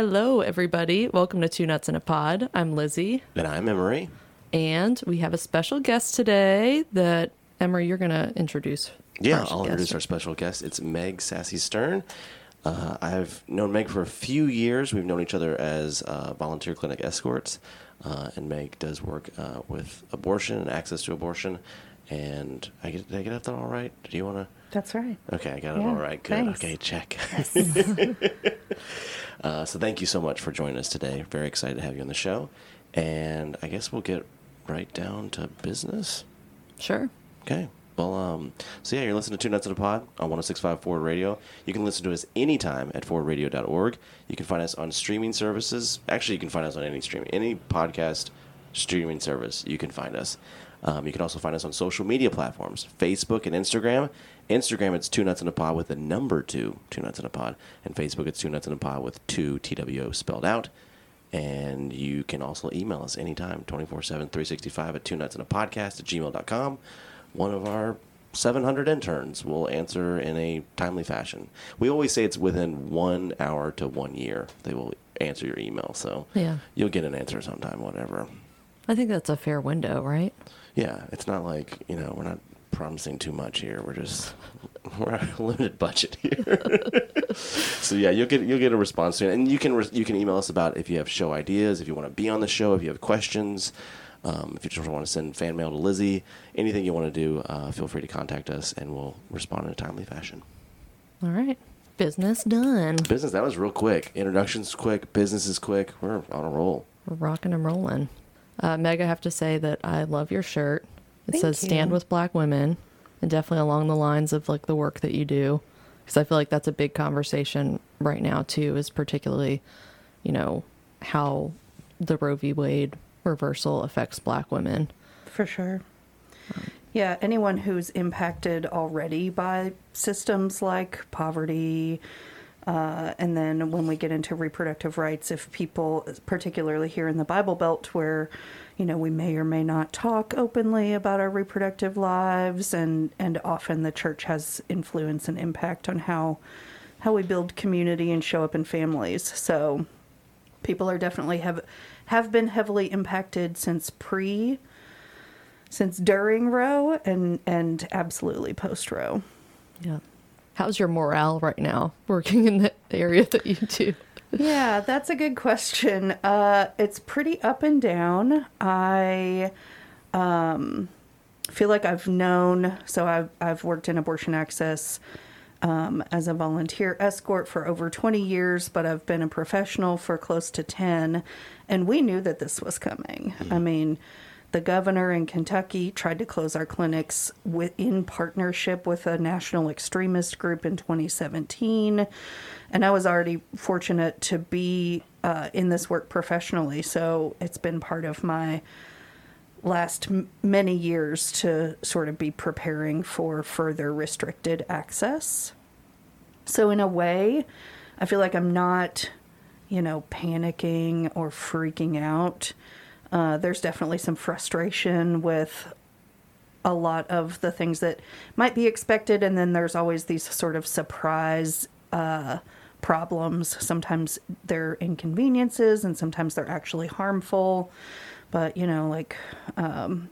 Hello, everybody. Welcome to Two Nuts in a Pod. I'm Lizzie, And I'm Emery. and we have a special guest today that, Emery, you're going to introduce. Yeah, I'll introduce our special guest. It's Meg Sasse Stern. Uh, I've known Meg for a few years. We've known each other as uh, volunteer clinic escorts. Uh, and Meg does work uh, with abortion and access to abortion. And I get, did I get that all right? Do you want to? That's right. Okay, I got it all right. Good. thanks. Okay, check. uh, so thank you so much for joining us today. Very excited to have you on the show. And I guess we'll get right down to business. Sure. Okay. Well, um, so yeah, you're listening to Two Nuts in a Pod on 1065 Forward Radio. You can listen to us anytime at forwardradio.org. You can find us on streaming services. Actually, you can find us on any stream, any podcast streaming service. You can find us. Um, you can also find us on social media platforms, Facebook and Instagram. Instagram, it's Two Nuts in a Pod with the number two, Two Nuts in a Pod. And Facebook, it's Two Nuts in a Pod with two TWO spelled out. And you can also email us anytime, 24 7, 365 at two nuts in a podcast at gmail.com. One of our 700 interns will answer in a timely fashion. We always say it's within one hour to one year they will answer your email. So Yeah. you'll get an answer sometime, whatever. I think that's a fair window, right? Yeah, it's not like, you know, we're not promising too much here. We're just we're on a limited budget here. so yeah, you'll get you'll get a response soon, and you can re- you can email us about if you have show ideas, if you want to be on the show, if you have questions, um, if you just want to send fan mail to Lizzie, anything you want to do, uh, feel free to contact us, and we'll respond in a timely fashion. All right. Business done. Business that was real quick. Introductions quick. Business is quick. We're on a roll. We're rocking and rolling. Uh, Meg, I have to say that I love your shirt. It Thank says "Stand with Black Women," and definitely along the lines of like the work that you do, because I feel like that's a big conversation right now too. Is particularly, you know, how the Roe v. Wade reversal affects Black women. For sure. Yeah, anyone who's impacted already by systems like poverty, uh, and then when we get into reproductive rights, if people, particularly here in the Bible Belt, where you know we may or may not talk openly about our reproductive lives, and and often the church has influence and impact on how how we build community and show up in families. So people are definitely have have been heavily impacted since pre since during Roe and and absolutely post Roe Yeah. How's your morale right now working in the area that you do? yeah that's a good question uh it's pretty up and down i um feel like i've known so i've i've worked in abortion access um, as a volunteer escort for over 20 years, but I've been a professional for close to 10. And we knew that this was coming. I mean, the governor in Kentucky tried to close our clinics with, in partnership with a national extremist group in 2017. And I was already fortunate to be uh, in this work professionally. So it's been part of my last m- many years to sort of be preparing for further restricted access. So, in a way, I feel like I'm not, you know, panicking or freaking out. Uh, there's definitely some frustration with a lot of the things that might be expected, and then there's always these sort of surprise uh, problems. Sometimes they're inconveniences, and sometimes they're actually harmful. But you know, like um,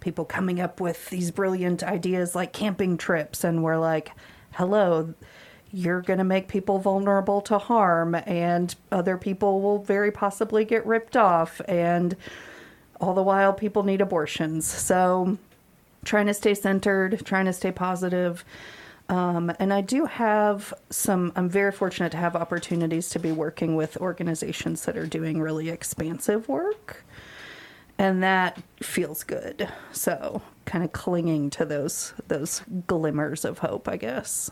people coming up with these brilliant ideas like camping trips, and we're like, hello. You're going to make people vulnerable to harm, and other people will very possibly get ripped off. And all the while, people need abortions. So, trying to stay centered, trying to stay positive. Um, and I do have some, I'm very fortunate to have opportunities to be working with organizations that are doing really expansive work. And that feels good. So, kind of clinging to those those glimmers of hope, I guess.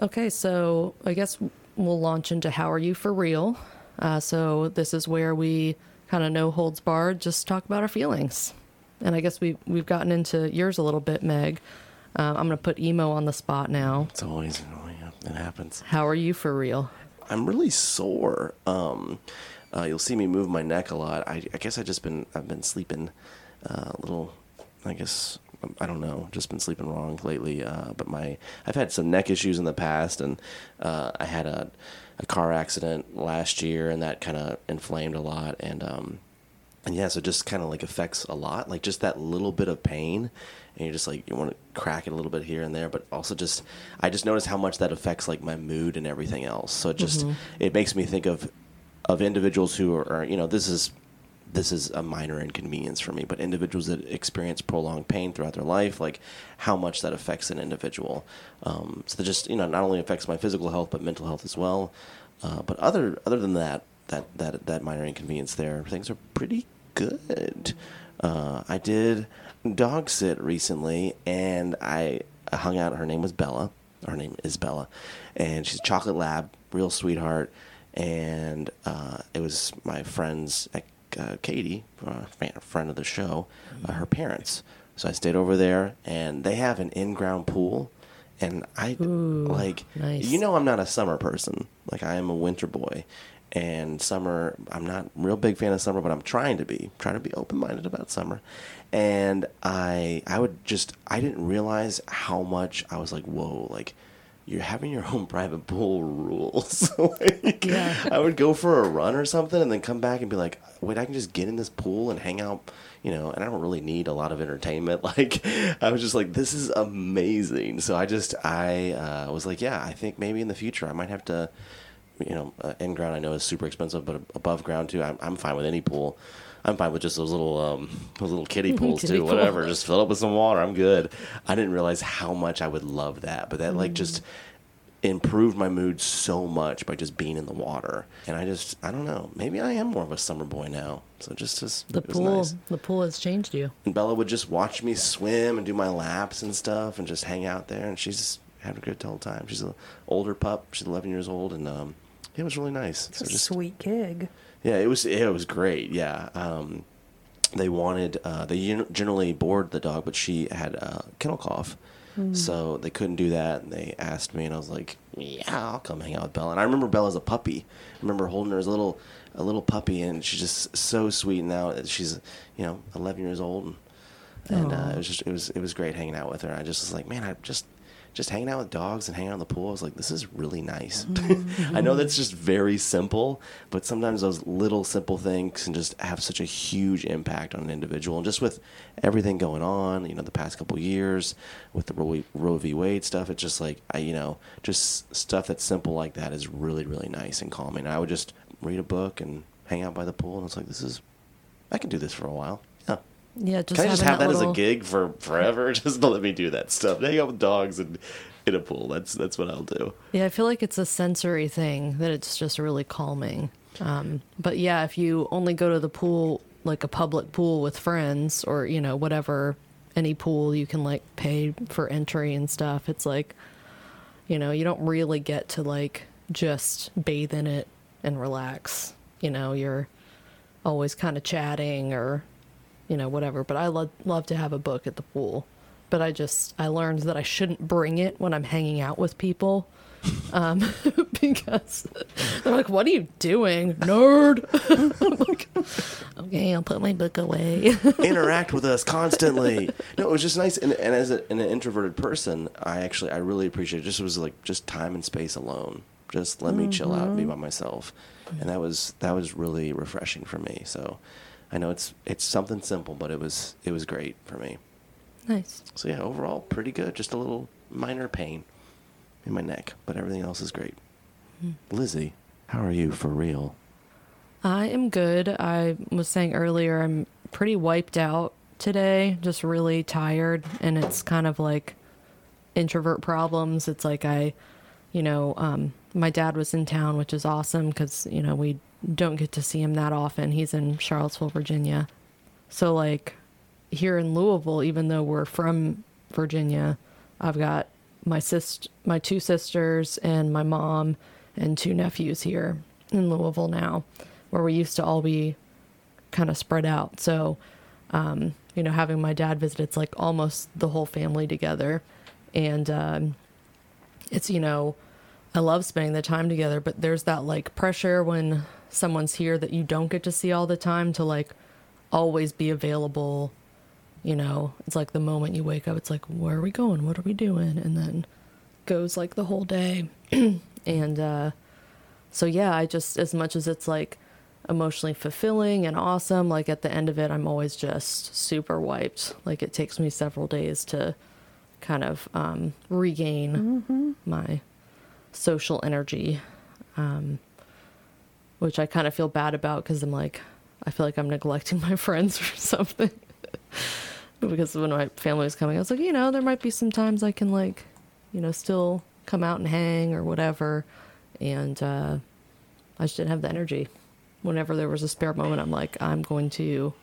Okay, so I guess we'll launch into How Are You for Real? Uh, so this is where we kind of no holds barred, just talk about our feelings. And I guess we, we've gotten into yours a little bit, Meg. Uh, I'm going to put emo on the spot now. It's always annoying. It happens. How are you for real? I'm really sore. Um, uh, you'll see me move my neck a lot. I, I guess I just been I've been sleeping uh, a little. I guess I don't know, just been sleeping wrong lately. Uh, but my I've had some neck issues in the past, and uh, I had a a car accident last year, and that kind of inflamed a lot, and um, and yeah, so just kind of like affects a lot, like just that little bit of pain, and you're just like you want to crack it a little bit here and there, but also just I just notice how much that affects like my mood and everything else. So it just it makes me think of of individuals who are, are you know this is this is a minor inconvenience for me, but individuals that experience prolonged pain throughout their life, like how much that affects an individual. Um, so that just you know not only affects my physical health but mental health as well. Uh, but other other than that, that that that minor inconvenience there, things are pretty good. Uh, I did dog sit recently, and I hung out. Her name was Bella. Her name is Bella, and she's a chocolate lab, real sweetheart. And uh, it was my friend's uh, Katie, a friend of the show, uh, her parents. So I stayed over there, and they have an in-ground pool, and I Ooh, like nice. you know I'm not a summer person. Like I am a winter boy, and summer I'm not real big fan of summer, but I'm trying to be trying to be open-minded about summer. And I I would just I didn't realize how much I was like whoa like you're having your own private pool rules. like, Yeah. I would go for a run or something and then come back and be like, wait, I can just get in this pool and hang out, you know, and I don't really need a lot of entertainment. Like, I was just like, this is amazing. So I just, I uh, was like, yeah, I think maybe in the future I might have to, you know, uh, in ground I know is super expensive, but above ground too, I'm, I'm fine with any pool. I'm fine with just those little um, those little kiddie pools Kiddie too. pool. Whatever, just fill it up with some water. I'm good. I didn't realize how much I would love that, but that like just improved my mood so much by just being in the water. And I just, I don't know, maybe I am more of a summer boy now. So just, just The pool, nice. the pool has changed you. And Bella would just watch me swim and do my laps and stuff, and just hang out there. And she's having a good whole time. She's an older pup. She's 11 years old, and um, it was really nice. It's a sweet gig. Yeah, it was it was great. Yeah, um, they wanted uh, they generally board the dog, but she had uh, kennel cough, so they couldn't do that. And they asked me, and I was like, "Yeah, I'll come hang out with Bella." And I remember Bella as a puppy. I remember holding her as a little a little puppy, and she's just so sweet. Now that she's you know 11 years old, and, and uh, it was just it was it was great hanging out with her. And I just was like, man, I just just hanging out with dogs and hanging out in the pool. I was like, this is really nice. Mm-hmm. I know that's just very simple, but sometimes those little simple things can just have such a huge impact on an individual. And just with everything going on, you know, the past couple years with the Roe, Roe v. Wade stuff, it's just like, I, you know, just stuff that's simple like that is really, really nice and calming. I would just read a book and hang out by the pool, and it's like, this is, I can do this for a while. Yeah. Just Can I just have that, as a gig for forever? just to let me do that stuff. Hang out with dogs and in a pool. That's that's what I'll do. Yeah, I feel like it's a sensory thing that it's just really calming. Um, but yeah, if you only go to the pool, like a public pool with friends or, you know, whatever, any pool you can like pay for entry and stuff, it's like, you know, you don't really get to like just bathe in it and relax. You know, you're always kind of chatting or, you know, whatever. But I love love to have a book at the pool. But I just I learned that I shouldn't bring it when I'm hanging out with people, um, because they're like, "What are you doing, nerd?" I'm like, okay, I'll put my book away. Interact with us constantly. No, it was just nice. And, and as a, an introverted person, I actually I really appreciate it. Just was like just time and space alone. Just let me chill out and be by myself, and that was that was really refreshing for me. So. I know it's it's something simple, but it was it was great for me. nice. So yeah, overall pretty good. Just a little minor pain in my neck, but everything else is great. Lizzie, how are you for real? I am good. I was saying earlier, I'm pretty wiped out today, just really tired. And it's kind of like introvert problems. It's like I, you know, um, my dad was in town, which is awesome because, you know, we don't get to see him that often. He's in Charlottesville, Virginia. So, like, here in Louisville, even though we're from Virginia, I've got my sis, my two sisters, and my mom, and two nephews here in Louisville now, where we used to all be kind of spread out. So, um, you know, having my dad visit, it's like almost the whole family together, and um, it's you know, I love spending the time together, but there's that like pressure when someone's here that you don't get to see all the time to like always be available you know, it's like the moment you wake up, it's like, where are we going? What are we doing? And then goes like the whole day. and uh, so, yeah, I just, as much as it's like emotionally fulfilling and awesome, like at the end of it, I'm always just super wiped. Like it takes me several days to kind of um, regain my social energy, um, which I kind of feel bad about because I'm like, I feel like I'm neglecting my friends or something. because when my family was coming, I was like, you know, there might be some times I can like, you know, still come out and hang or whatever. And uh, I just didn't have the energy. Whenever there was a spare moment, I'm like, I'm going to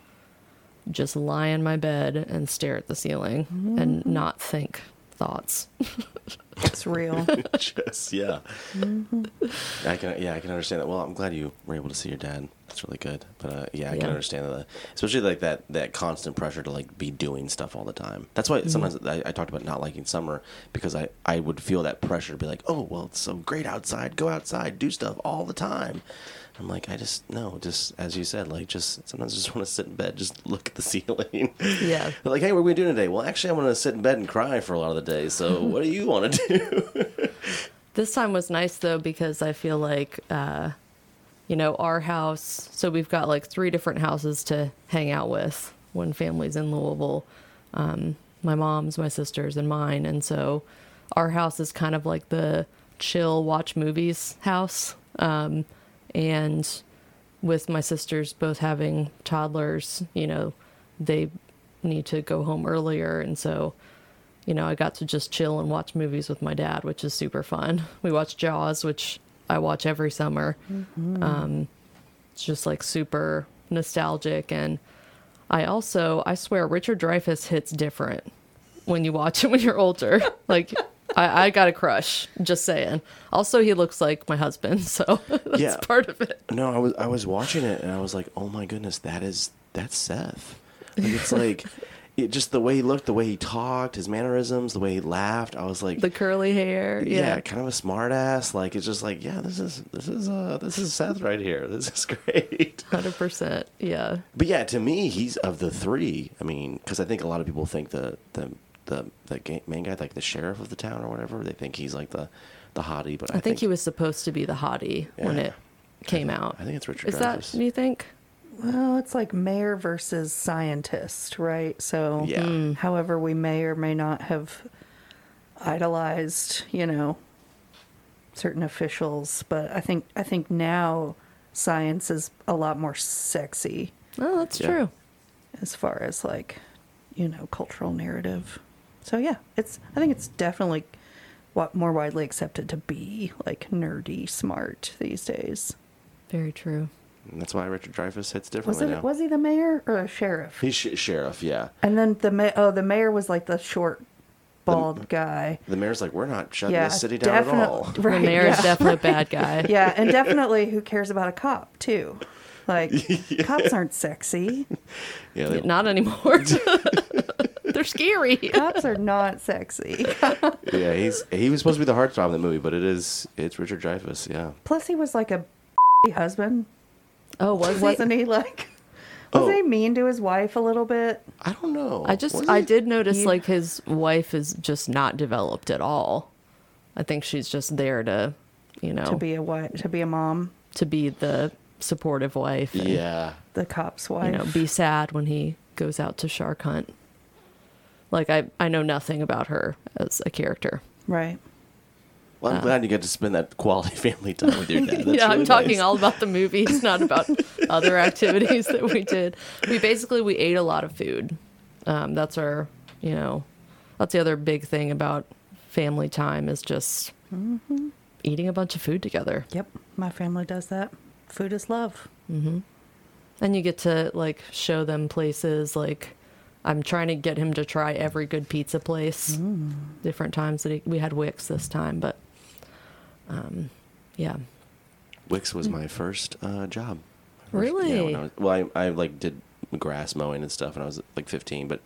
just lie in my bed and stare at the ceiling and not think thoughts. It's real. Just yeah. Mm-hmm. I can yeah I can understand that. Well, I'm glad you were able to see your dad. That's really good. But uh, yeah, I Yeah. can understand that, uh, especially like that that constant pressure to like be doing stuff all the time. That's why mm-hmm. sometimes I, I talked about not liking summer because I I would feel that pressure to be like, oh well, it's so great outside. Go outside, do stuff all the time. I'm like, I just no, just as you said, like just sometimes I just want to sit in bed, just look at the ceiling. Yeah. Like, hey, what are we doing today? Well, actually, I want to sit in bed and cry for a lot of the day. So, what do you want to do? This time was nice though because I feel like, uh, you know, our house. So we've got like three different houses to hang out with when family's in Louisville. Um, my mom's, my sister's, and mine. And so our house is kind of like the chill watch movies house. Um, and with my sisters both having toddlers, you know, they need to go home earlier. And so you know, I got to just chill and watch movies with my dad, which is super fun. We watched Jaws, which I watch every summer. Um, it's just like super nostalgic. And I also, I swear, Richard Dreyfuss hits different when you watch him when you're older. like, I, I got a crush, just saying. Also, he looks like my husband, so that's Yeah. part of it. No, I was I was watching it and I was like, oh my goodness, that is that's Seth. Like it's like it, just the way he looked, the way he talked, his mannerisms, the way he laughed. I was like, The curly hair. yeah, Yeah. kind of a smart ass. Like it's just like, yeah, this is this is uh this is Seth right here. This is great. 100%. Yeah. But yeah, to me, he's of the three. I mean, because I think a lot of people think the the the the ga- main guy, like the sheriff of the town or whatever, they think he's like the the hottie. But I, I think he was supposed to be the hottie when it came out. I think it's Richard Is that Dreyfuss. you think? Well, it's like mayor versus scientist, right? So, Yeah. Mm. however, we may or may not have idolized, you know, certain officials, but I think I think now science is a lot more sexy Oh, that's Yeah. true. as far as like, you know, cultural narrative. So yeah, it's I think it's definitely what more widely accepted to be like nerdy smart these days. Very true. And that's why Richard Dreyfuss hits Was differently it now. was he the mayor or a sheriff? He's sh- sheriff, yeah. And then the ma- oh, the mayor was like the short, bald guy. The mayor's like, we're not shutting Yeah, this city down at definite- all. The Right, mayor is yeah. definitely a bad guy. Yeah, and definitely who cares about a cop too? Like cops aren't sexy. Yeah, they, Not anymore. They're scary. Cops are not sexy. yeah. He's he was supposed to be the heartthrob in the movie, but it is it's Richard Dreyfuss. Yeah. Plus, he was like a husband, Oh, was wasn't he? Like, wasn't Oh. he mean to his wife a little bit? I don't know. I just I did notice He- like his wife is just not developed at all. I think she's just there to, you know, To be a what? to be a mom, to be the supportive wife. and, Yeah. the cop's wife. You know, be sad when he goes out to shark hunt. Like I I know nothing about her as a character. right. Well, I'm glad you get to spend that quality family time with your dad. That's yeah, I'm really talking nice. all about the movies, not about other activities that we did. We basically we ate a lot of food. Um, that's our, you know, that's the other big thing about family time is just Mm-hmm. eating a bunch of food together. Yep, my family does that. Food is love. And you get to like show them places like I'm trying to get him to try every good pizza place. Mm. Different times that he, we had Wick's this time, but um, yeah. Wick's was my first uh, job. First- Really? Yeah, when I was, well, I, I like did grass mowing and stuff when I was like 15, but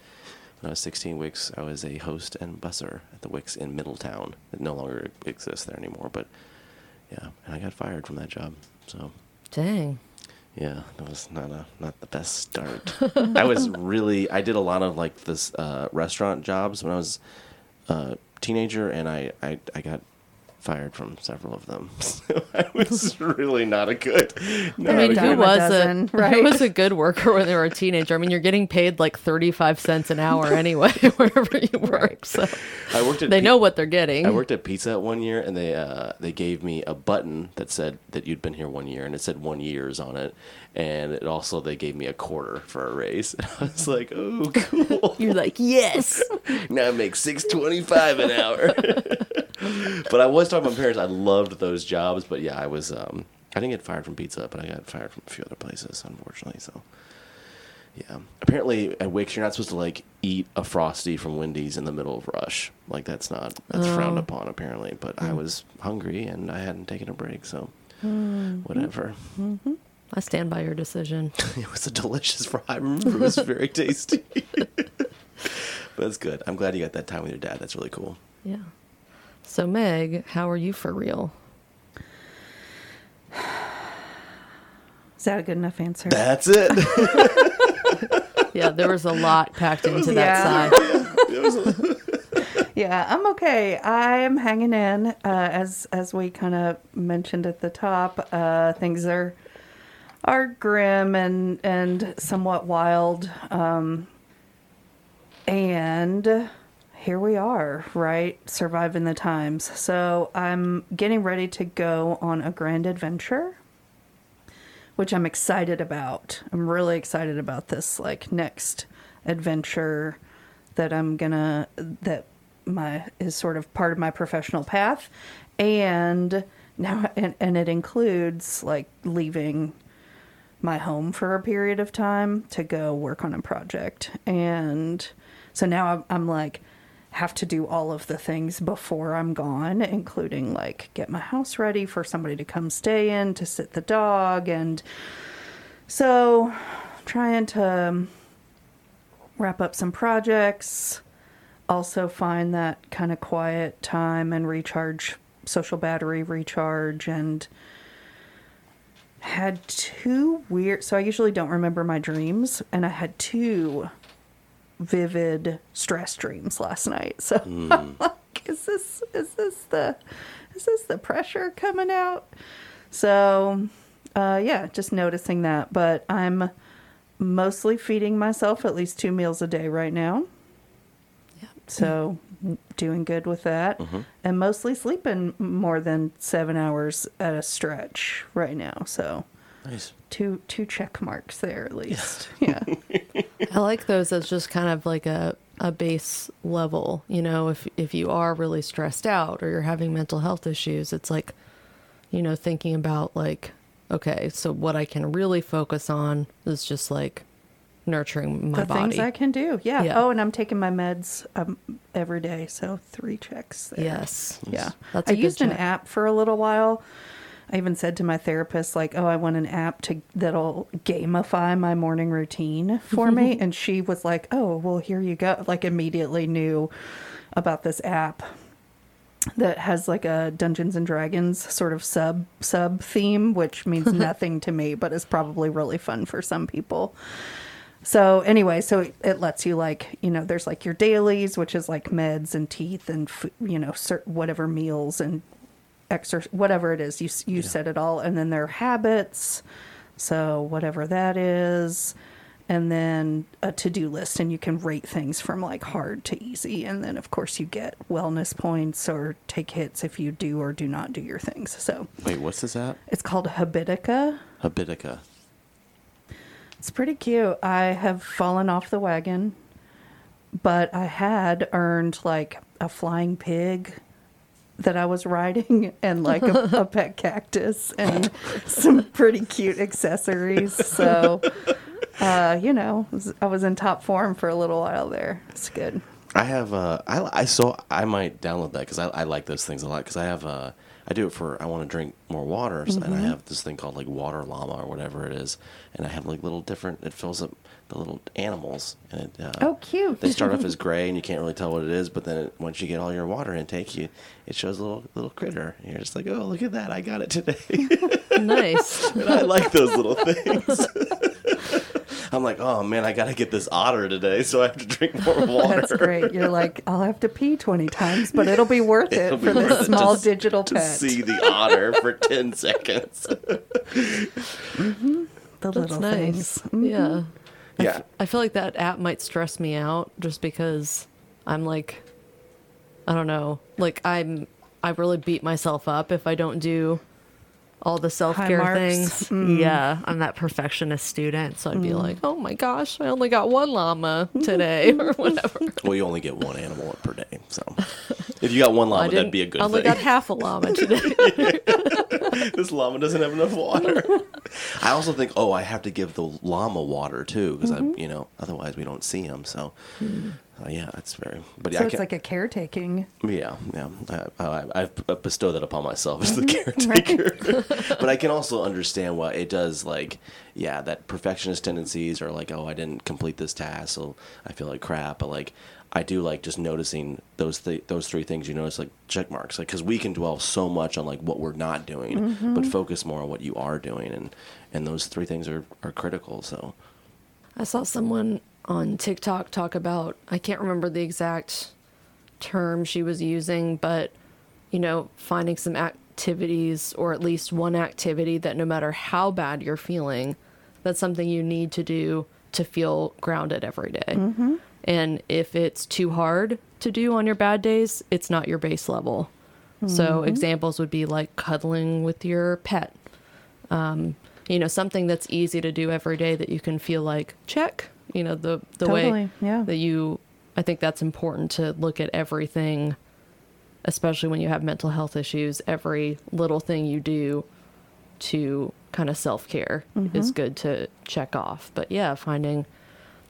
when I was 16 Wick's, I was a host and busser at the Wick's in Middletown. It no longer exists there anymore, but yeah, and I got fired from that job. So Dang. Yeah, that was not a not the best start. I was really I did a lot of like this uh, restaurant jobs when I was a teenager, and I I, I got fired from several of them. So I was really not a good. Not I mean, a who dime a was dozen, a right? who was a good worker when they were a teenager? I mean, you're getting paid like 35 cents an hour anyway wherever you work. So I worked at they Pi- know what they're getting. I worked at Pizza Hut one year, and they uh, they gave me a button that said that you'd been here one year, and it said one years on it, and it also they gave me a quarter for a raise. And I was like, oh, cool. You're like, yes. now I make six twenty five an hour. but I was talking to my parents. I loved those jobs, but yeah, I was. Um, I didn't get fired from Pizza, but I got fired from a few other places, unfortunately. So. Yeah. Apparently at Wick's you're not supposed to like eat a frosty from Wendy's in the middle of rush. Like that's not that's oh. frowned Oh. upon apparently. But I hmm. was hungry and I hadn't taken a break, so hmm. whatever. Mm-hmm. I stand by your decision. it was a delicious fry. I remember it was very tasty. but that's good. I'm glad you got that time with your dad. That's really cool. Yeah. So Meg, how are you for real? Is that a good enough answer? That's it. Yeah, there was a lot packed into Yeah. that side. It Yeah, I'm okay. I'm hanging in. Uh, as as we kind of mentioned at the top, uh, things are are grim and and somewhat wild. Um, and here we are, right, surviving the times. So I'm getting ready to go on a grand adventure, which I'm excited about. I'm really excited about this like next adventure that I'm gonna that my is sort of part of my professional path, and now and, and it includes like leaving my home for a period of time to go work on a project, and so now I'm, I'm like have to do all of the things before I'm gone, including like get my house ready for somebody to come stay in to sit the dog. And so trying to wrap up some projects also find that kind of quiet time and recharge social battery recharge and had two weird so i usually don't remember my dreams and i had two vivid stress dreams last night. So i'm like is this is this the is this the pressure coming out? So uh yeah just noticing that but i'm mostly feeding myself at least two meals a day right now. So doing good with that. Mm-hmm. And mostly sleeping more than seven hours at a stretch right now. So nice. two two check marks there at least. Yeah. I like those as just kind of like a, a base level. You know, if if you are really stressed out or you're having mental health issues, it's like, you know, thinking about like, okay, so what I can really focus on is just like nurturing my the body. things i can do yeah. Yeah. oh and i'm taking my meds um, every day so three checks there. yes. yeah That's i a good used an app for a little while i even said to my therapist like oh i want an app to that'll gamify my morning routine for me and she was like oh well here you go like immediately knew about this app that has like a Dungeons and Dragons sort of sub sub theme, which means nothing to me, but is probably really fun for some people. So anyway, so it, it lets you like you know there's like your dailies, which is like meds and teeth and you know cer- whatever meals and exercise whatever it is you you set it all, and then there are habits, so whatever that is, and then a to do list, and you can rate things from like hard to easy, and then of course you get wellness points or take hits if you do or do not do your things. So Wait, what's this app? it's called Habitica. Habitica. It's pretty cute. I have fallen off the wagon, but I had earned like a flying pig that I was riding and like a, a pet cactus and some pretty cute accessories. So, uh, you know, I was in top form for a little while there. It's good. I have uh I I so I might download that because I, I like those things a lot because I have uh I do it for I want to drink more water, so- and I have this thing called like water llama or whatever it is, and I have like little different. It fills up the little animals, and it, uh, Oh, cute. They start off as gray, and you can't really tell what it is, but then it, once you get all your water intake, you it shows a little little critter, and you're just like, oh, look at that, I got it today. nice. and I like those little things. I'm like, oh man, I gotta get this otter today, so I have to drink more water. That's great. You're like, I'll have to pee 20 times, but it'll be worth it It'll be for worth this it small just digital to pet. see the otter for 10 seconds. Mm-hmm. the That's little nice. things. Yeah. yeah. I feel like that app might stress me out just because I'm like, I don't know, like I'm, I really beat myself up if I don't do all the self care things. Mm. Yeah, I'm that perfectionist student, so I'd be like, oh my gosh, I only got one llama today or whatever. Well, you only get one animal per day, so if you got one llama, that'd be a good I only thing. got half a llama today. this llama doesn't have enough water. I also think, oh, I have to give the llama water too, because Mm-hmm. I, you know, otherwise we don't see him. So, uh, yeah, that's very. But So yeah, I it's like a caretaking. Yeah, yeah. I, I, I've bestowed that upon myself as the caretaker. but I can also understand why it does, like, yeah, that perfectionist tendencies are like, oh, I didn't complete this task, so I feel like crap. But, like, I do like just noticing those th- those three things you notice, like check marks, like, because we can dwell so much on, like, what we're not doing, Mm-hmm. but focus more on what you are doing. And, and those three things are, are critical. So, I saw someone on TikTok talk about, I can't remember the exact term she was using, but, you know, finding some activities or at least one activity that no matter how bad you're feeling, that's something you need to do to feel grounded every day. Mm-hmm. And if it's too hard to do on your bad days, it's not your base level. So mm-hmm. examples would be like cuddling with your pet um, you know something that's easy to do every day that you can feel like check you know the the way yeah. that you i think that's important to look at everything especially when you have mental health issues. Every little thing you do to kind of self-care mm-hmm. is good to check off. But yeah finding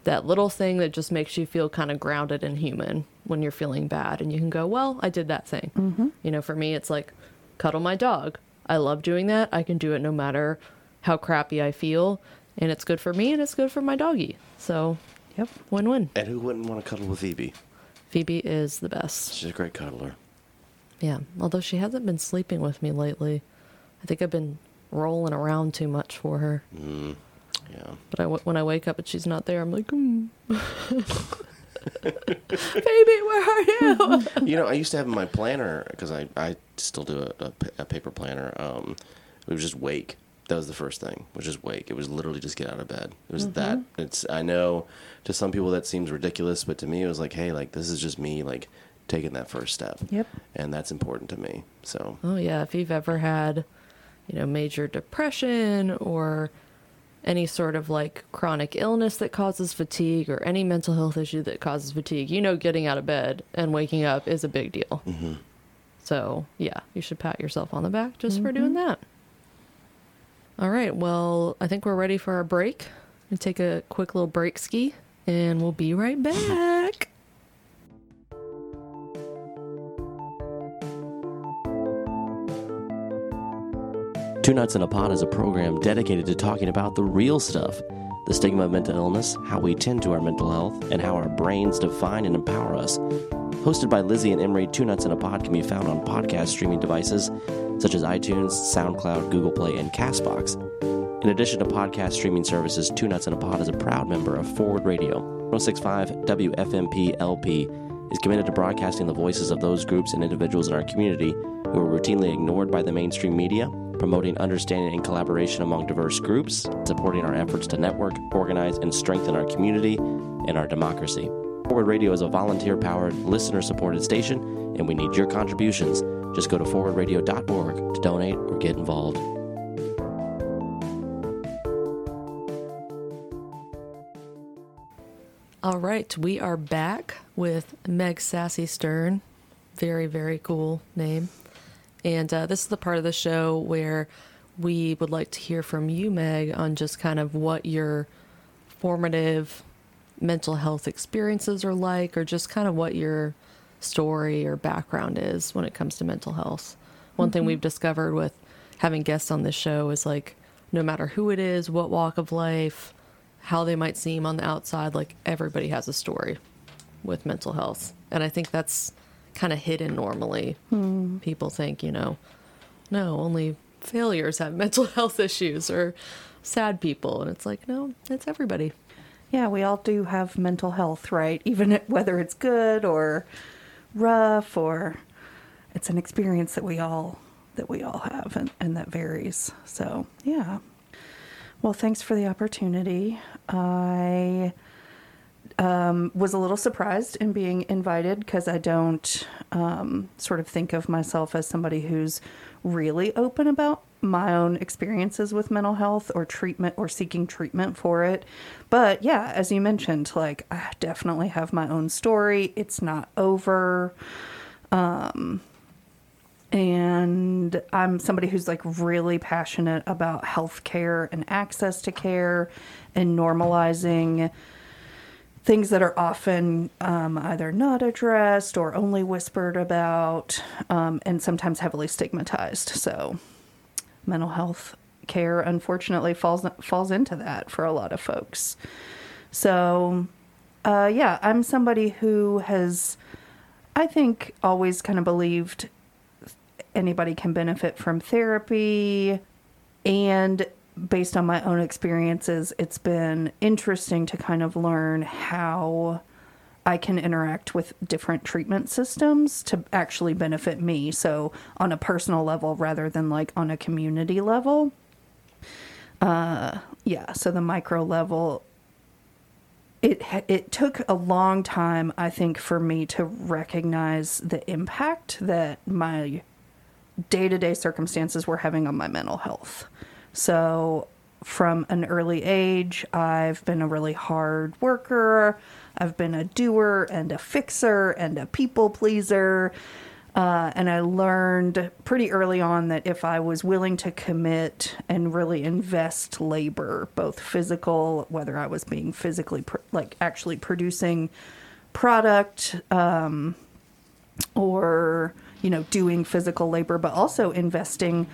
that little thing that just makes you feel kind of grounded and human when you're feeling bad and you can go well i did that thing. Mm-hmm. You know for me it's like cuddle my dog. I love doing that. I can do it no matter how crappy i feel and it's good for me and it's good for my doggy so Yep. win-win and who wouldn't want to cuddle with Phoebe? phoebe is the best She's a great cuddler. yeah although she hasn't been sleeping with me lately i think i've been rolling around too much for her Yeah. But I, when I wake up and she's not there, I'm like, mm. baby, where are you? you know, I used to have in my planner because I, I still do a, a, a paper planner. Um, it was just wake. That was the first thing. Was just wake. It was literally just get out of bed. It was mm-hmm. that. It's. I know to some people that seems ridiculous, but to me it was like, hey, like this is just me, like taking that first step. Yep. And that's important to me. So oh yeah, if you've ever had, you know, major depression or any sort of like chronic illness that causes fatigue or any mental health issue that causes fatigue, you know, getting out of bed and waking up is a big deal. Mm-hmm. So yeah, you should pat yourself on the back just mm-hmm. for doing that. All right, well, I think we're ready for our break. And take a quick little break ski, and we'll be right back. Two Nuts in a Pod is a program dedicated to talking about the real stuff the stigma of mental illness, how we tend to our mental health, and how our brains define and empower us. Hosted by Lizzie and Emery, Two Nuts in a Pod can be found on podcast streaming devices such as iTunes, SoundCloud, Google Play, and Castbox. In addition to podcast streaming services, Two Nuts in a Pod is a proud member of Forward Radio. 1065 WFMP LP is committed to broadcasting the voices of those groups and individuals in our community who are routinely ignored by the mainstream media, promoting understanding and collaboration among diverse groups, supporting our efforts to network, organize, and strengthen our community and our democracy. Forward Radio is a volunteer powered, listener supported station, and we need your contributions. Just go to forwardradio.org to donate or get involved. All right, we are back with Meg Sasse Stern. Very, very cool name. And uh, this is the part of the show where we would like to hear from you, Meg, on just kind of what your formative mental health experiences are like, or just kind of what your story or background is when it comes to mental health. one thing mm-hmm. we've discovered with having guests on this show is like no matter who it is, what walk of life, how they might seem on the outside, like everybody has a story with mental health. And I think that's kind of hidden normally. Hmm. People think, you know, no, only failures have mental health issues or sad people. And it's like, no, it's everybody. Yeah, we all do have mental health, right? Even whether it's good or rough or it's an experience that we all that we all have and, and that varies. So yeah. Well, thanks for the opportunity. I um, was a little surprised in being invited because I don't um, sort of think of myself as somebody who's really open about my own experiences with mental health or treatment or seeking treatment for it. But yeah, as you mentioned, like I definitely have my own story. It's not over. Um, and I'm somebody who's like really passionate about healthcare and access to care and normalizing things that are often um, either not addressed or only whispered about um, and sometimes heavily stigmatized. So, mental health care unfortunately falls falls into that for a lot of folks. So, uh, yeah, I'm somebody who has, I think, always kind of believed anybody can benefit from therapy. And based on my own experiences, it's been interesting to kind of learn how I can interact with different treatment systems to actually benefit me. So, on a personal level rather than like on a community level. Uh, yeah, so the micro level it it took a long time i think for me to recognize the impact that my day-to-day circumstances were having on my mental health so from an early age. I've been a really hard worker. I've been a doer and a fixer and a people pleaser. Uh, and I learned pretty early on that if I was willing to commit and really invest labor, both physical, whether I was being physically, pr- like actually producing product, um, or, you know, doing physical labor, but also investing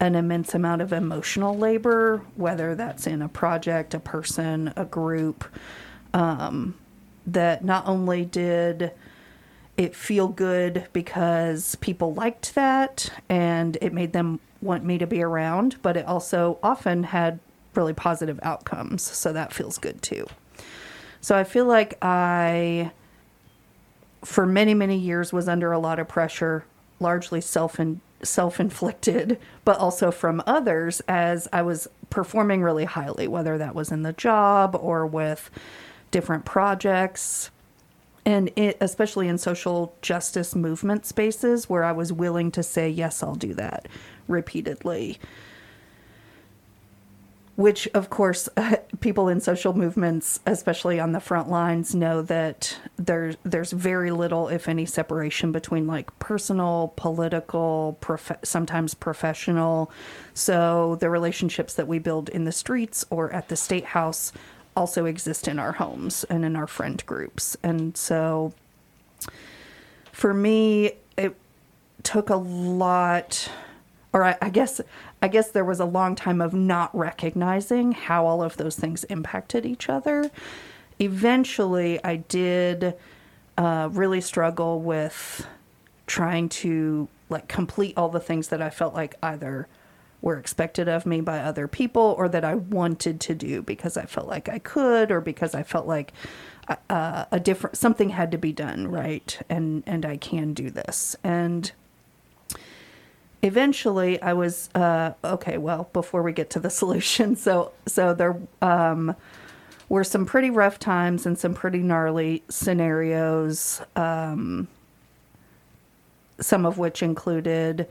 an immense amount of emotional labor, whether that's in a project, a person, a group, um, that not only did it feel good because people liked that and it made them want me to be around, but it also often had really positive outcomes. So that feels good too. So I feel like I, for many, many years, was under a lot of pressure, largely self self inflicted, but also from others as I was performing really highly, whether that was in the job or with different projects and it, especially in social justice movement spaces where I was willing to say, yes, I'll do that repeatedly. Which, of course, people in social movements, especially on the front lines, know that there's there's very little, if any, separation between like personal, political, prof- sometimes professional. So the relationships that we build in the streets or at the state house also exist in our homes and in our friend groups. And so for me, it took a lot or I, I guess I guess there was a long time of not recognizing how all of those things impacted each other. Eventually, I did uh, really struggle with trying to like complete all the things that I felt like either were expected of me by other people or that I wanted to do because I felt like I could or because I felt like uh, a different something had to be done right and and I can do this and eventually I was uh, okay well before we get to the solution so so there um, were some pretty rough times and some pretty gnarly scenarios um, some of which included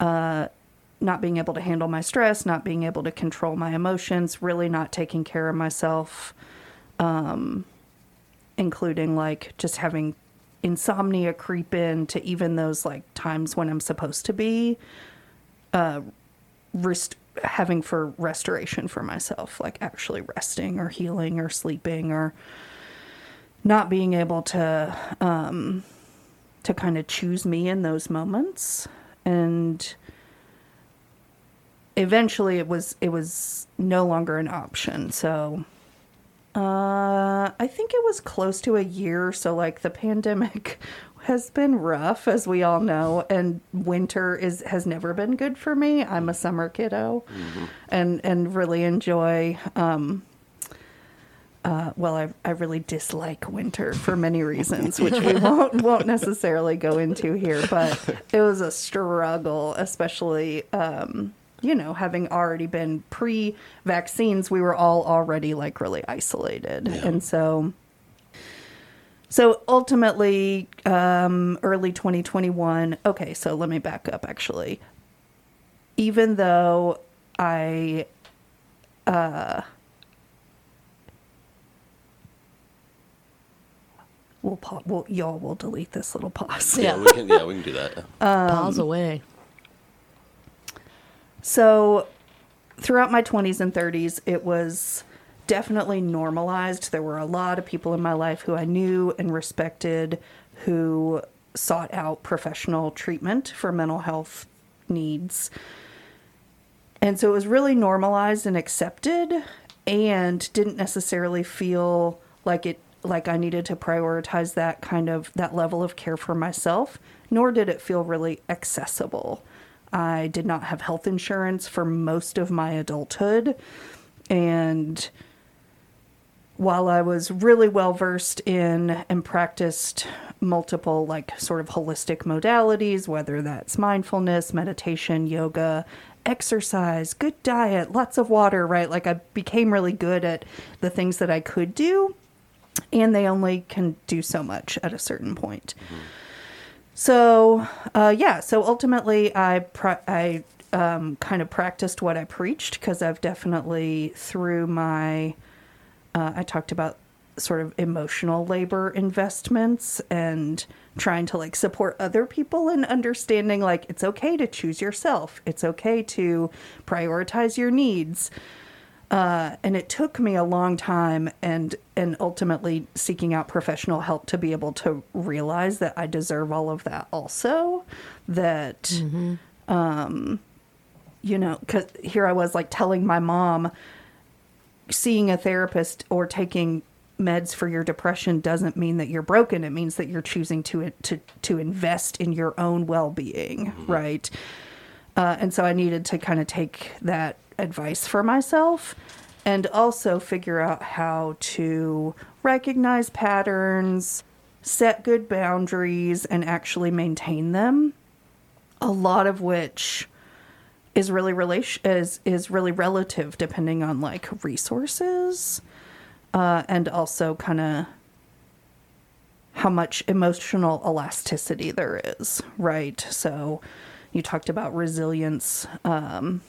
uh, not being able to handle my stress, not being able to control my emotions, really not taking care of myself, um, including like just having insomnia creep in to even those like times when I'm supposed to be uh, rest- having for restoration for myself, like actually resting or healing or sleeping or not being able to um, to kind of choose me in those moments and eventually it was it was no longer an option. So uh, I think it was close to a year. So like the pandemic has been rough, as we all know, and winter is has never been good for me. I'm a summer kiddo, and and really enjoy. Um, uh, well, I I really dislike winter for many reasons, which we won't won't necessarily go into here. But it was a struggle, especially. Um, you know, having already been pre vaccines, we were all already like really isolated. And so, so ultimately, um, early 2021, okay, so let me back up actually. Even though I, uh, we'll, pa- we'll, y'all will delete this little pause. Yeah, we can. Yeah, we can do that. Um, Pause away. So, throughout my 20s and 30s, it was definitely normalized. There were a lot of people in my life who I knew and respected who sought out professional treatment for mental health needs. And so it was really normalized and accepted and didn't necessarily feel like it like I needed to prioritize that kind of that level of care for myself, nor did it feel really accessible. I did not have health insurance for most of my adulthood and while I was really well versed in and practiced multiple, like, sort of holistic modalities, whether that's mindfulness, meditation, yoga, exercise, good diet, lots of water, right? Like, I became really good at the things that I could do, and they only can do so much at a certain point. Mm-hmm. So, uh, yeah, so ultimately, I, pra- I um, kind of practiced what I preached because I've definitely, through my uh, I talked about sort of emotional labor investments and trying to like support other people and understanding like it's okay to choose yourself. It's okay to prioritize your needs. Uh, and it took me a long time and and ultimately seeking out professional help to be able to realize that I deserve all of that also that um you know cuz here I was like telling my mom seeing a therapist or taking meds for your depression doesn't mean that you're broken. It means that you're choosing to to to invest in your own well being, right? Uh, and so I needed to kind of take that advice for myself, and also figure out how to recognize patterns, set good boundaries, and actually maintain them. A lot of which is really relation is is really relative depending on like resources uh, and also kind of how much emotional elasticity there is right so you talked about resilience um,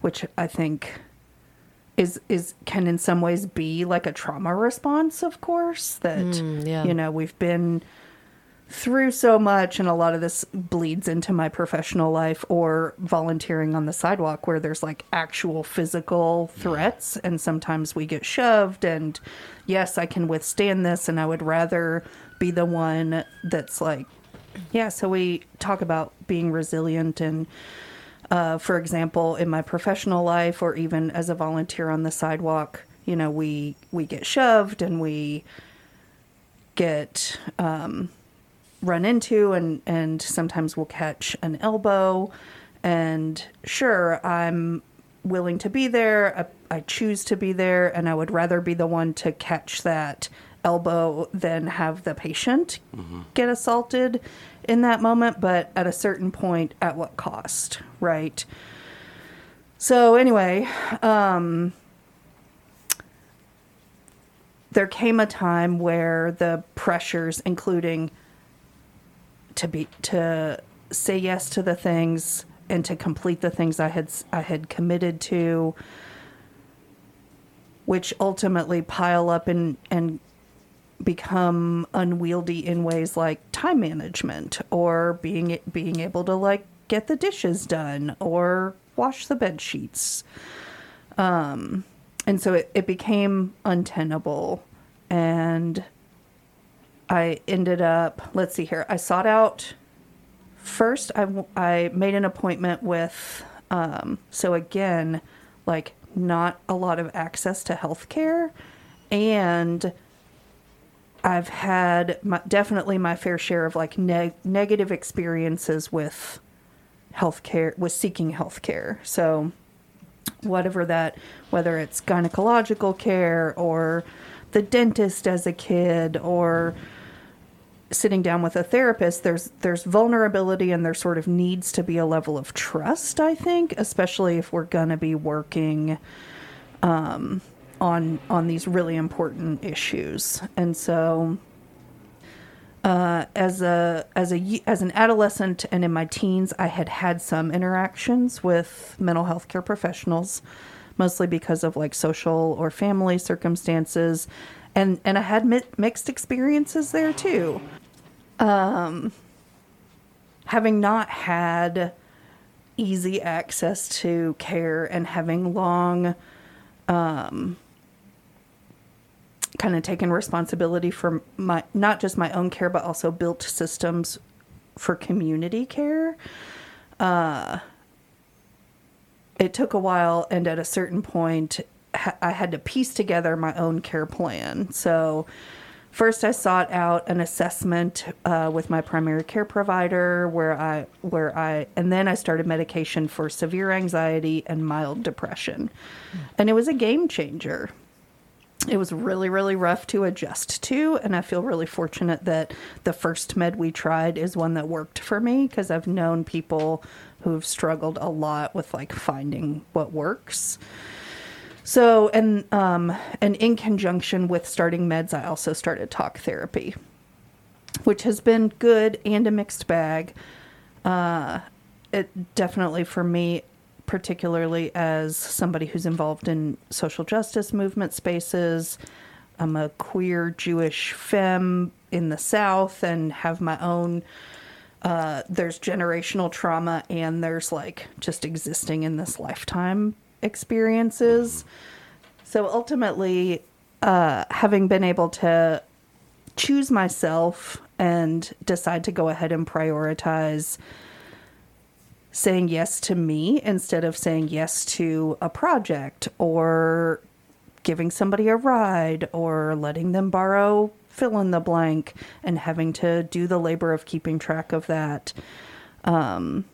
which i think is is can in some ways be like a trauma response of course that Mm, yeah. you know we've been through so much and a lot of this bleeds into my professional life or volunteering on the sidewalk where there's like actual physical threats and sometimes we get shoved and yes I can withstand this and I would rather be the one that's like yeah so we talk about being resilient and uh, for example in my professional life or even as a volunteer on the sidewalk you know we we get shoved and we get um, run into and and sometimes we'll catch an elbow. And sure i'm willing to be there. I, I choose to be there and i would rather be the one to catch that elbow than have the patient get assaulted in that moment but at a certain point at what cost right? So anyway um there came a time where the pressures including to be to say yes to the things and to complete the things I had I had committed to which ultimately pile up and and become unwieldy in ways like time management or being being able to like get the dishes done or wash the bed sheets. Um and so it, it became untenable. And I ended up, let's see here, I sought out first I, I made an appointment with um, so again like not a lot of access to health care and i've had my, definitely my fair share of like neg- negative experiences with healthcare with seeking healthcare. So whatever that whether it's gynecological care or the dentist as a kid or sitting down with a therapist there's there's vulnerability and there sort of needs to be a level of trust i think especially if we're to be working um, on on these really important issues and so uh, as a as a as an adolescent and in my teens, I had had some interactions with mental health care professionals, mostly because of like social or family circumstances, and and I had mi- mixed experiences there too. Um, having not had easy access to care and having long kind of taken responsibility for my not just my own care but also built systems for community care. Uh it took a while and at a certain point i had to piece together my own care plan. So first i sought out an assessment uh, with my primary care provider where i where i and then i started medication for severe anxiety and mild depression. And it was a game changer it was really really rough to adjust to and i feel really fortunate that the first med we tried is one that worked for me because i've known people who've struggled a lot with like finding what works. So and um and in conjunction with starting meds i also started talk therapy which has been good and a mixed bag. Uh it definitely for me particularly as somebody who's involved in social justice movement spaces. I'm a queer jewish femme in the south and have my own uh, there's generational trauma and there's like just existing in this lifetime experiences. So ultimately uh, having been able to choose myself and decide to go ahead and prioritize saying yes to me instead of saying yes to a project or giving somebody a ride or letting them borrow fill in the blank and having to do the labor of keeping track of that. Um,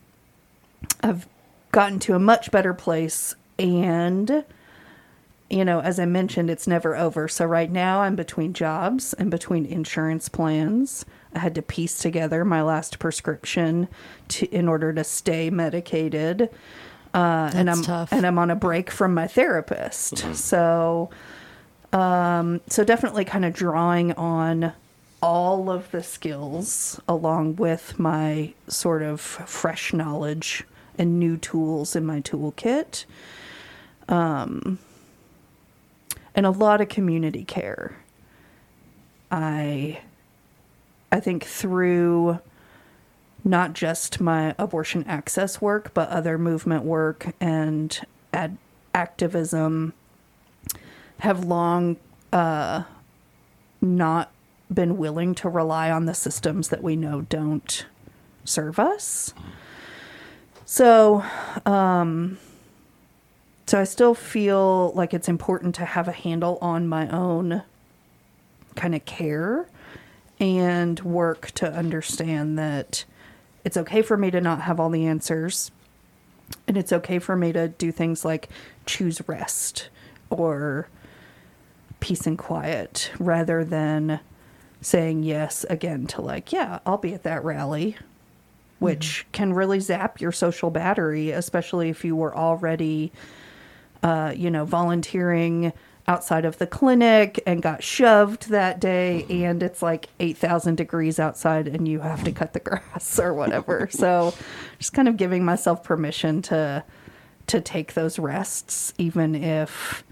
I've gotten to a much better place and you know, as I mentioned, it's never over. So right now I'm between jobs and between insurance plans. I had to piece together my last prescription to in order to stay medicated. Uh, and I'm tough. and I'm on a break from my therapist. So um, so definitely kind of drawing on all of the skills along with my sort of fresh knowledge and new tools in my toolkit Um, and a lot of community care. I I think through not just my abortion access work, but other movement work and ad- activism have long uh, not been willing to rely on the systems that we know don't serve us. So, um, so I still feel like it's important to have a handle on my own kind of care and work to understand that it's okay for me to not have all the answers. And it's okay for me to do things like choose rest or peace and quiet rather than saying yes again to like, yeah, I'll be at that rally, which can really zap your social battery, especially if you were already uh, you know, volunteering outside of the clinic and got shoved that day and it's like 8,000 degrees outside and you have to cut the grass or whatever. so just kind of giving myself permission to to take those rests even if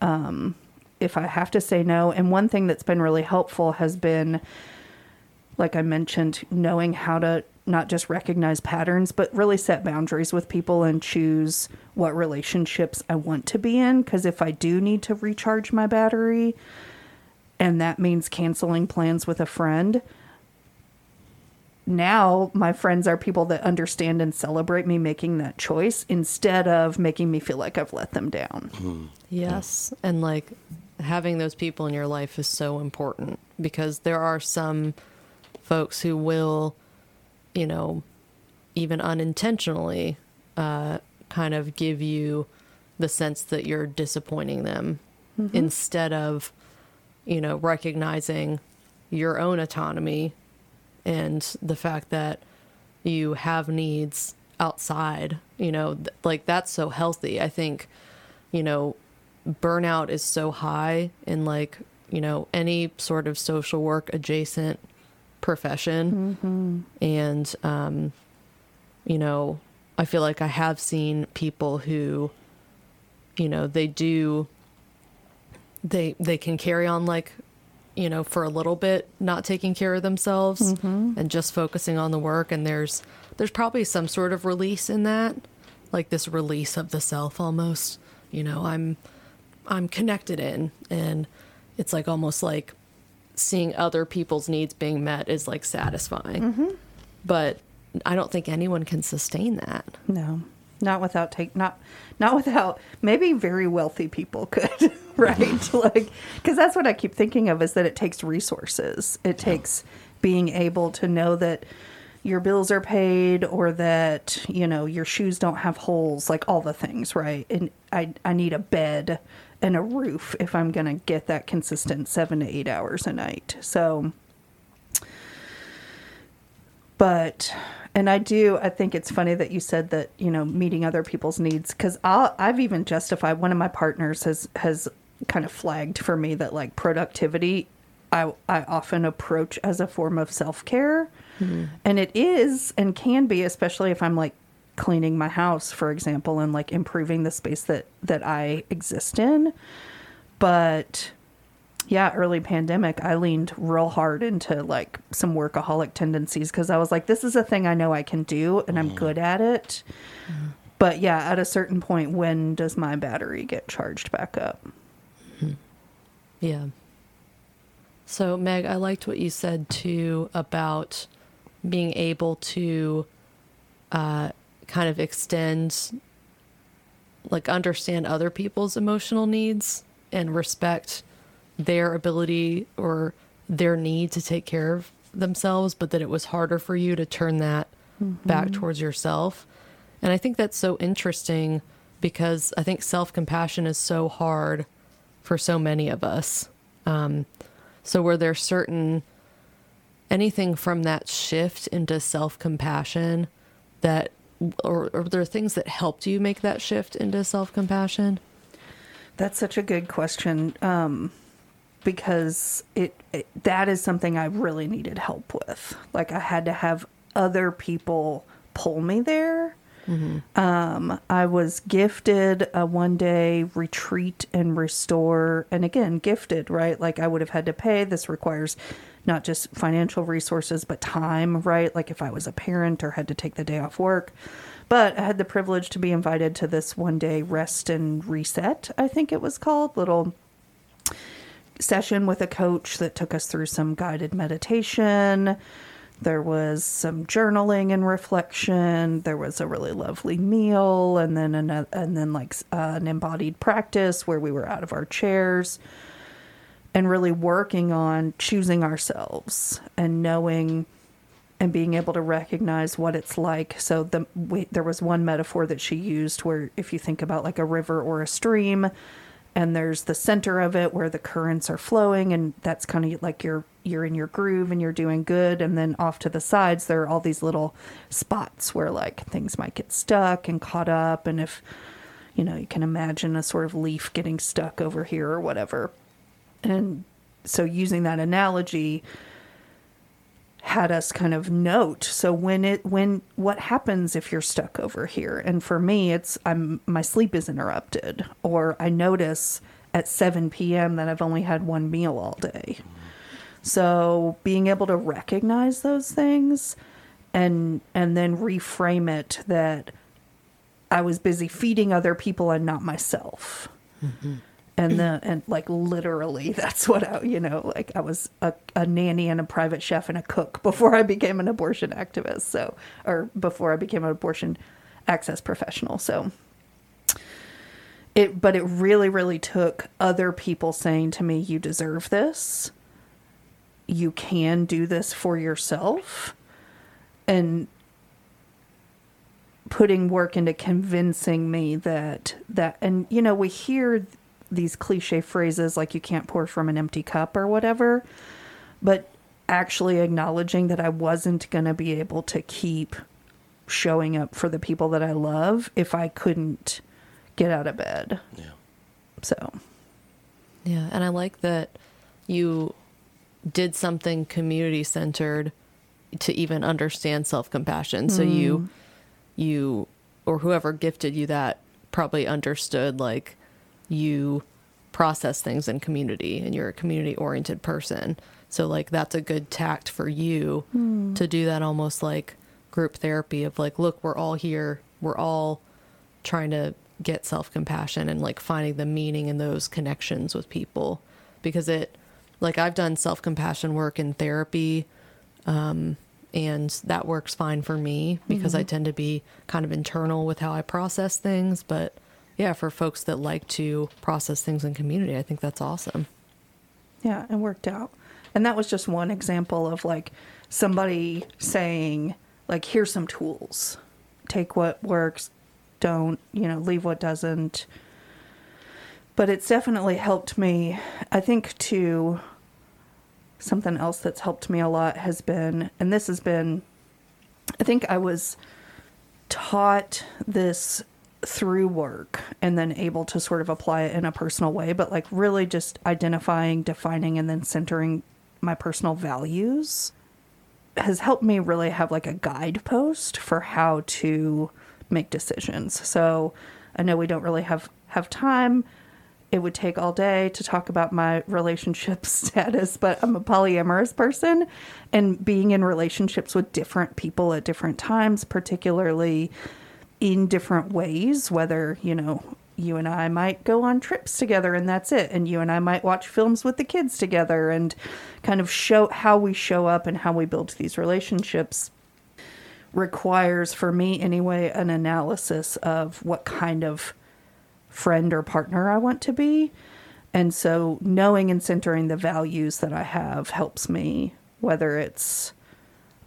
um if I have to say no. And one thing that's been really helpful has been like I mentioned, knowing how to not just recognize patterns, but really set boundaries with people and choose what relationships I want to be in. Because if I do need to recharge my battery, and that means canceling plans with a friend, now my friends are people that understand and celebrate me making that choice instead of making me feel like I've let them down. Hmm. Yes. And like having those people in your life is so important because there are some folks who will, you know, even unintentionally, uh, kind of give you the sense that you're disappointing them instead of, you know, recognizing your own autonomy and the fact that you have needs outside, you know, th- like that's so healthy. I think, you know, burnout is so high in like, you know, any sort of social work adjacent profession. And, um, you know, I feel like I have seen people who, you know, they do, they, they can carry on like, you know, for a little bit, not taking care of themselves and just focusing on the work. And there's, there's probably some sort of release in that, like this release of the self almost. You know, I'm, I'm connected in, and it's like almost like seeing other people's needs being met is like satisfying. Mm-hmm. But I don't think anyone can sustain that. No, not without take not not without maybe very wealthy people could, right? like because that's what I keep thinking of is that it takes resources. It takes being able to know that your bills are paid or that you know your shoes don't have holes like all the things right and i i need a bed and a roof if i'm going to get that consistent 7 to 8 hours a night so. But and I do I think it's funny that you said that you know meeting other people's needs because I've even justified one of my partners has has kind of flagged for me that like productivity I I often approach as a form of self care mm-hmm. and it is and can be especially if I'm like cleaning my house for example and like improving the space that that I exist in but yeah, early pandemic, I leaned real hard into like some workaholic tendencies because I was like, this is a thing I know I can do and I'm mm-hmm. good at it. Mm-hmm. But yeah, at a certain point, when does my battery get charged back up? Mm-hmm. Yeah. So, Meg, I liked what you said too about being able to uh, kind of extend, like, understand other people's emotional needs and respect their ability or their need to take care of themselves, but that it was harder for you to turn that back towards yourself. And I think that's so interesting because I think self compassion is so hard for so many of us. Um, so, were there certain anything from that shift into self compassion that, or, or there things that helped you make that shift into self compassion? That's such a good question um, because it, it that is something I really needed help with. Like I had to have other people pull me there. Um, I was gifted a one day retreat and restore, and again, gifted, right? Like I would have had to pay. This requires not just financial resources, but time, right? Like if I was a parent or had to take the day off work. But I had the privilege to be invited to this one day rest and reset, I think it was called, little session with a coach that took us through some guided meditation. There was some journaling and reflection. There was a really lovely meal, and then an, and then like uh, an embodied practice where we were out of our chairs and really working on choosing ourselves and knowing and being able to recognize what it's like. So the we, there was one metaphor that she used where if you think about like a river or a stream and there's the center of it where the currents are flowing and that's kind of like you're you're in your groove and you're doing good. And then off to the sides there are all these little spots where like things might get stuck and caught up. And if you know you can imagine a sort of leaf getting stuck over here or whatever and so using that analogy had us kind of note so when it when what happens if you're stuck over here? And for me it's i'm my sleep is interrupted. Or i notice at 7 p.m that i've only had one meal all day. So being able to recognize those things and and then reframe it that i was busy feeding other people and not myself mm-hmm. And the and like literally that's what I you know like I was a, a nanny and a private chef and a cook before I became an abortion activist so or before I became an abortion access professional so. It but it really really took other people saying to me you deserve this. You can do this for yourself. And putting work into convincing me that that and you know we hear these cliche phrases like you can't pour from an empty cup or whatever but actually acknowledging that I wasn't going to be able to keep showing up for the people that I love if I couldn't get out of bed. Yeah. So, Yeah, and I like that you did something community centered to even understand self compassion. So you mm. you or whoever gifted you that probably understood like you process things in community and you're a community oriented person. So like that's a good tact for you to do that almost like group therapy of like look, we're all here. We're all trying to get self compassion and like finding the meaning in those connections with people because it like I've done self compassion work in therapy um and that works fine for me because I tend to be kind of internal with how I process things but yeah for folks that like to process things in community I think that's awesome yeah, it worked out. And that was just one example of like somebody saying like here's some tools. Take what works, don't, you know, leave what doesn't. But it's definitely helped me. I think to something else that's helped me a lot has been and this has been I think I was taught this through work and then able to sort of apply it in a personal way, but like really just identifying, defining, and then centering my personal values has helped me really have like a guidepost for how to make decisions. So I know we don't really have have time. It would take all day to talk about my relationship status, but I'm a polyamorous person and being in relationships with different people at different times, particularly in different ways, whether, you know, you and I might go on trips together and that's it. And you and I might watch films with the kids together and kind of show how we show up and how we build these relationships requires, for me anyway, an analysis of what kind of friend or partner I want to be. And so knowing and centering the values that I have helps me, whether it's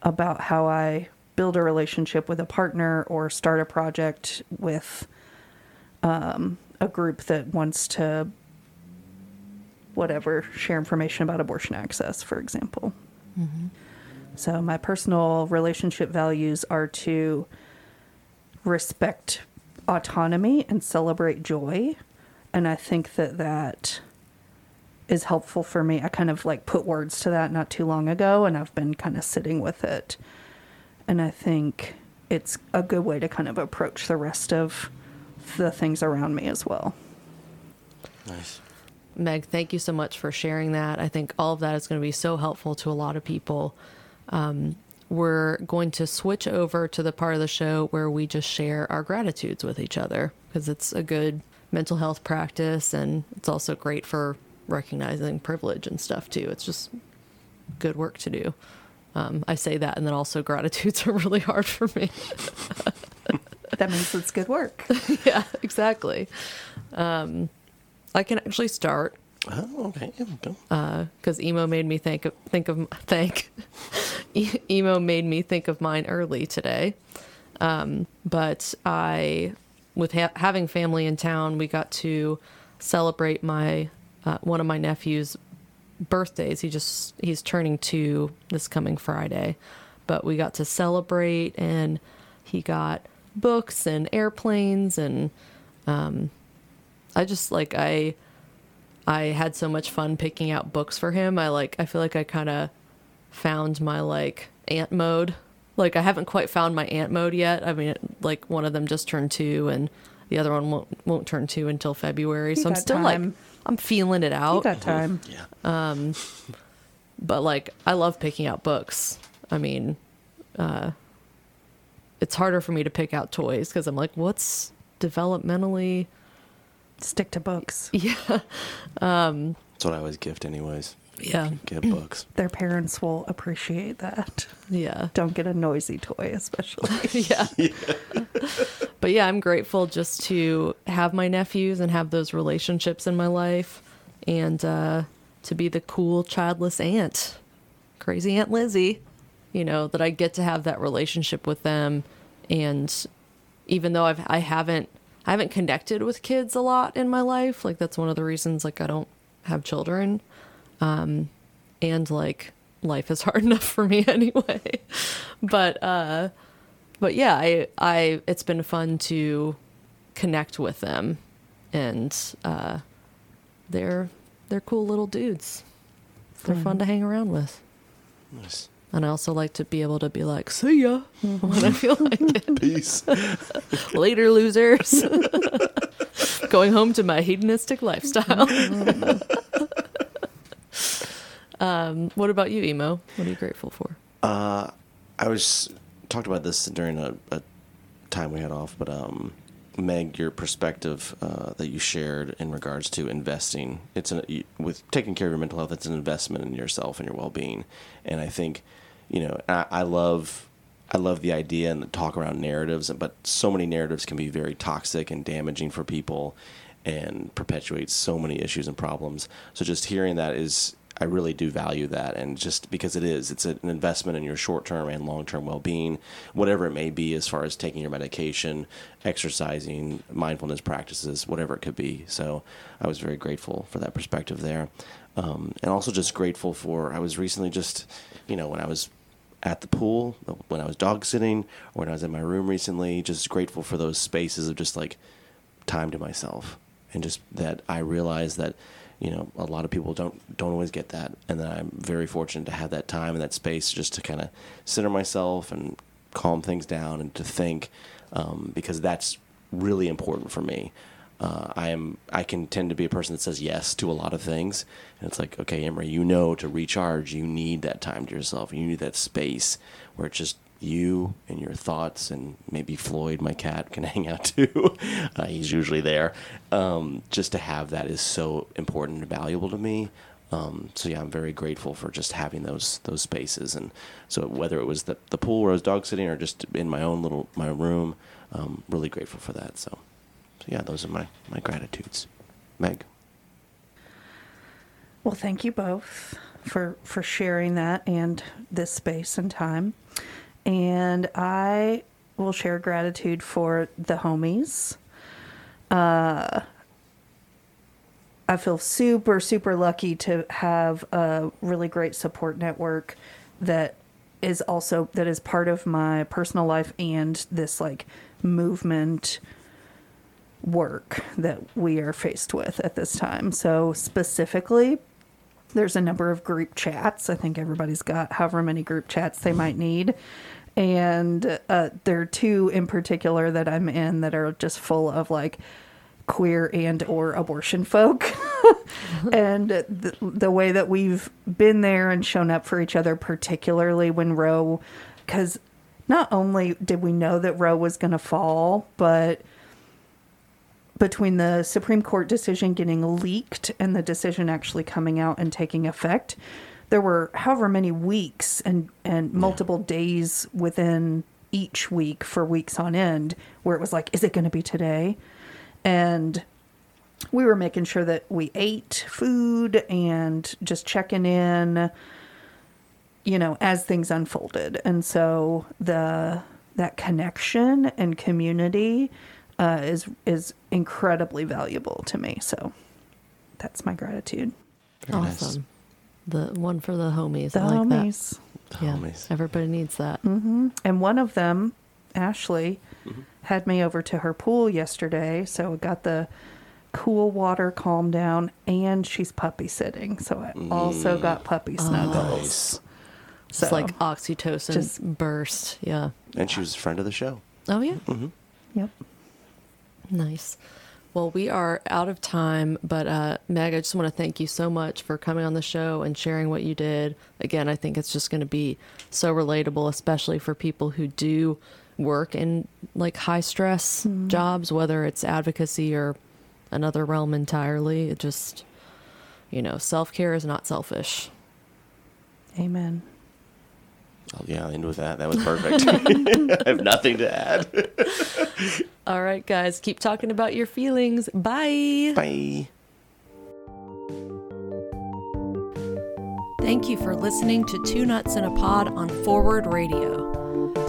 about how I build a relationship with a partner or start a project with um, a group that wants to whatever share information about abortion access for example. So my personal relationship values are to respect autonomy and celebrate joy and i think that that is helpful for me. I kind of like put words to that not too long ago and i've been kind of sitting with it and I think it's a good way to kind of approach the rest of the things around me as well. Nice. Meg, thank you so much for sharing that. I think all of that is going to be so helpful to a lot of people. Um, we're going to switch over to the part of the show where we just share our gratitudes with each other because it's a good mental health practice and it's also great for recognizing privilege and stuff too. It's just good work to do. Um, I say that, and then also gratitudes are really hard for me. That means it's good work. yeah, exactly. Um, I can actually start Oh, okay. Yeah, go. because emo made me think of think of thank E- emo made me think of mine early today um, but i with ha- having family in town we got to celebrate my uh, one of my nephews birthdays he just he's turning two this coming friday but we got to celebrate and he got books and airplanes and um, i just like i I had so much fun picking out books for him. I like I feel like I kind of found my like aunt mode. Like I haven't quite found my aunt mode yet. I mean, like one of them just turned 2 and the other one won't won't turn 2 until February. You so I'm still like time. I'm feeling it You out. got time. Yeah. but like I love picking out books. I mean, uh it's harder for me to pick out toys cuz I'm like what's developmentally Stick to books. Yeah. That's what I always gift, anyways. Yeah. Get books. Their parents will appreciate that. Yeah. Don't get a noisy toy, especially. yeah. but yeah, I'm grateful just to have my nephews and have those relationships in my life and uh, to be the cool childless aunt, crazy Aunt Lizzie, you know, that I get to have that relationship with them. And even though I've, I haven't, I haven't connected with kids a lot in my life, like that's one of the reasons, like, I don't have children. Um, and like life is hard enough for me anyway. but, uh, but yeah, I, I, it's been fun to connect with them and, uh, they're, they're cool little dudes. They're fun to hang around with. Nice. And I also like to be able to be like, see ya when I feel like it. Peace. Later, losers. Going home to my hedonistic lifestyle. Um, what about you, Emo? What are you grateful for? Uh, I was talked about this during a, a time we had off, but um, Meg, your perspective uh, that you shared in regards to investing, it's with taking care of your mental health. It's an investment in yourself and your well being, and I think, you know, I, I love. I love the idea and the talk around narratives, but so many narratives can be very toxic and damaging for people and perpetuate so many issues and problems. So just hearing that is I really do value that, and just because it is, it's an investment in your short term and long term well being, whatever it may be, as far as taking your medication, exercising, mindfulness practices, whatever it could be. So I was very grateful for that perspective there, um, and also just grateful for I was recently just, you know, when I was at the pool, when I was dog sitting, or when I was in my room recently, just grateful for those spaces of just like time to myself. And just that I realize that you know a lot of people don't don't always get that. And that I'm very fortunate to have that time and that space just to kind of center myself and calm things down and to think um, because that's really important for me. Uh, I am I can tend to be a person that says yes to a lot of things. And it's like okay Emery you know to recharge you need that time to yourself. You need that space where it's just you and your thoughts, and maybe Floyd, my cat, can hang out too. uh, he's usually there. Um, just to have that is so important and valuable to me. Um, so yeah, I'm very grateful for just having those those spaces, and so whether it was the the pool where I was dog sitting or just in my own little my room, um, really grateful for that. So, so yeah, those are my my gratitudes. Meg. Well, thank you both for for sharing that and this space and time. And I will share gratitude for the homies. Uh, I feel super super lucky to have a really great support network that is also that is part of my personal life and this like movement work that we are faced with at this time. So specifically, there's a number of group chats. I think everybody's got however many group chats they might need. And uh, there are two in particular that I'm in that are just full of like queer and or abortion folk. and the, the way that we've been there and shown up for each other, particularly when Roe, because not only did we know that Roe was going to fall, but between the Supreme Court decision getting leaked and the decision actually coming out and taking effect, there were however many weeks and, and multiple days within each week for weeks on end where it was like, is it going to be today? And we were making sure that we ate food and just checking in, you know, as things unfolded. And so the that connection and community uh, is is incredibly valuable to me. So that's my gratitude. Very nice. awesome. The one for the homies. The I like that. homies. The Yeah, homies. everybody needs that. And one of them, Ashley, Mm-hmm. had me over to her pool yesterday. So we got the cool water calmed down and she's puppy sitting. So I also Mm. got puppy snuggles. Nice. It's like oxytocin Just- burst. Yeah. And she was a friend of the show. Oh yeah. yep. Nice. Well, we are out of time, but uh, Meg, I just want to thank you so much for coming on the show and sharing what you did. Again, I think it's just going to be so relatable, especially for people who do work in like high stress jobs, whether it's advocacy or another realm entirely. It just, you know, self care is not selfish. Amen. Oh, yeah, I'll end with that. That was perfect. I have nothing to add. All right, guys, keep talking about your feelings. Bye. Bye. Thank you for listening to Two Nuts in a Pod on Forward Radio.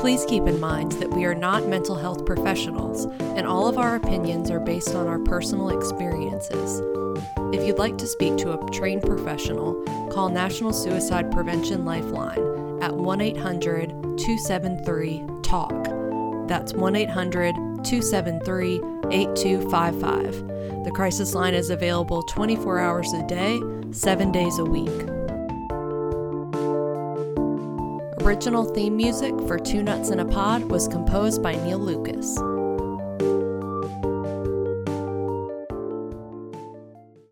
Please keep in mind that we are not mental health professionals, and all of our opinions are based on our personal experiences. If you'd like to speak to a trained professional, call National Suicide Prevention Lifeline at 1 800 273 TALK. That's 1 800 273 8255. The crisis line is available 24 hours a day, 7 days a week. Original theme music for Two Nuts in a Pod was composed by Neil Lucas.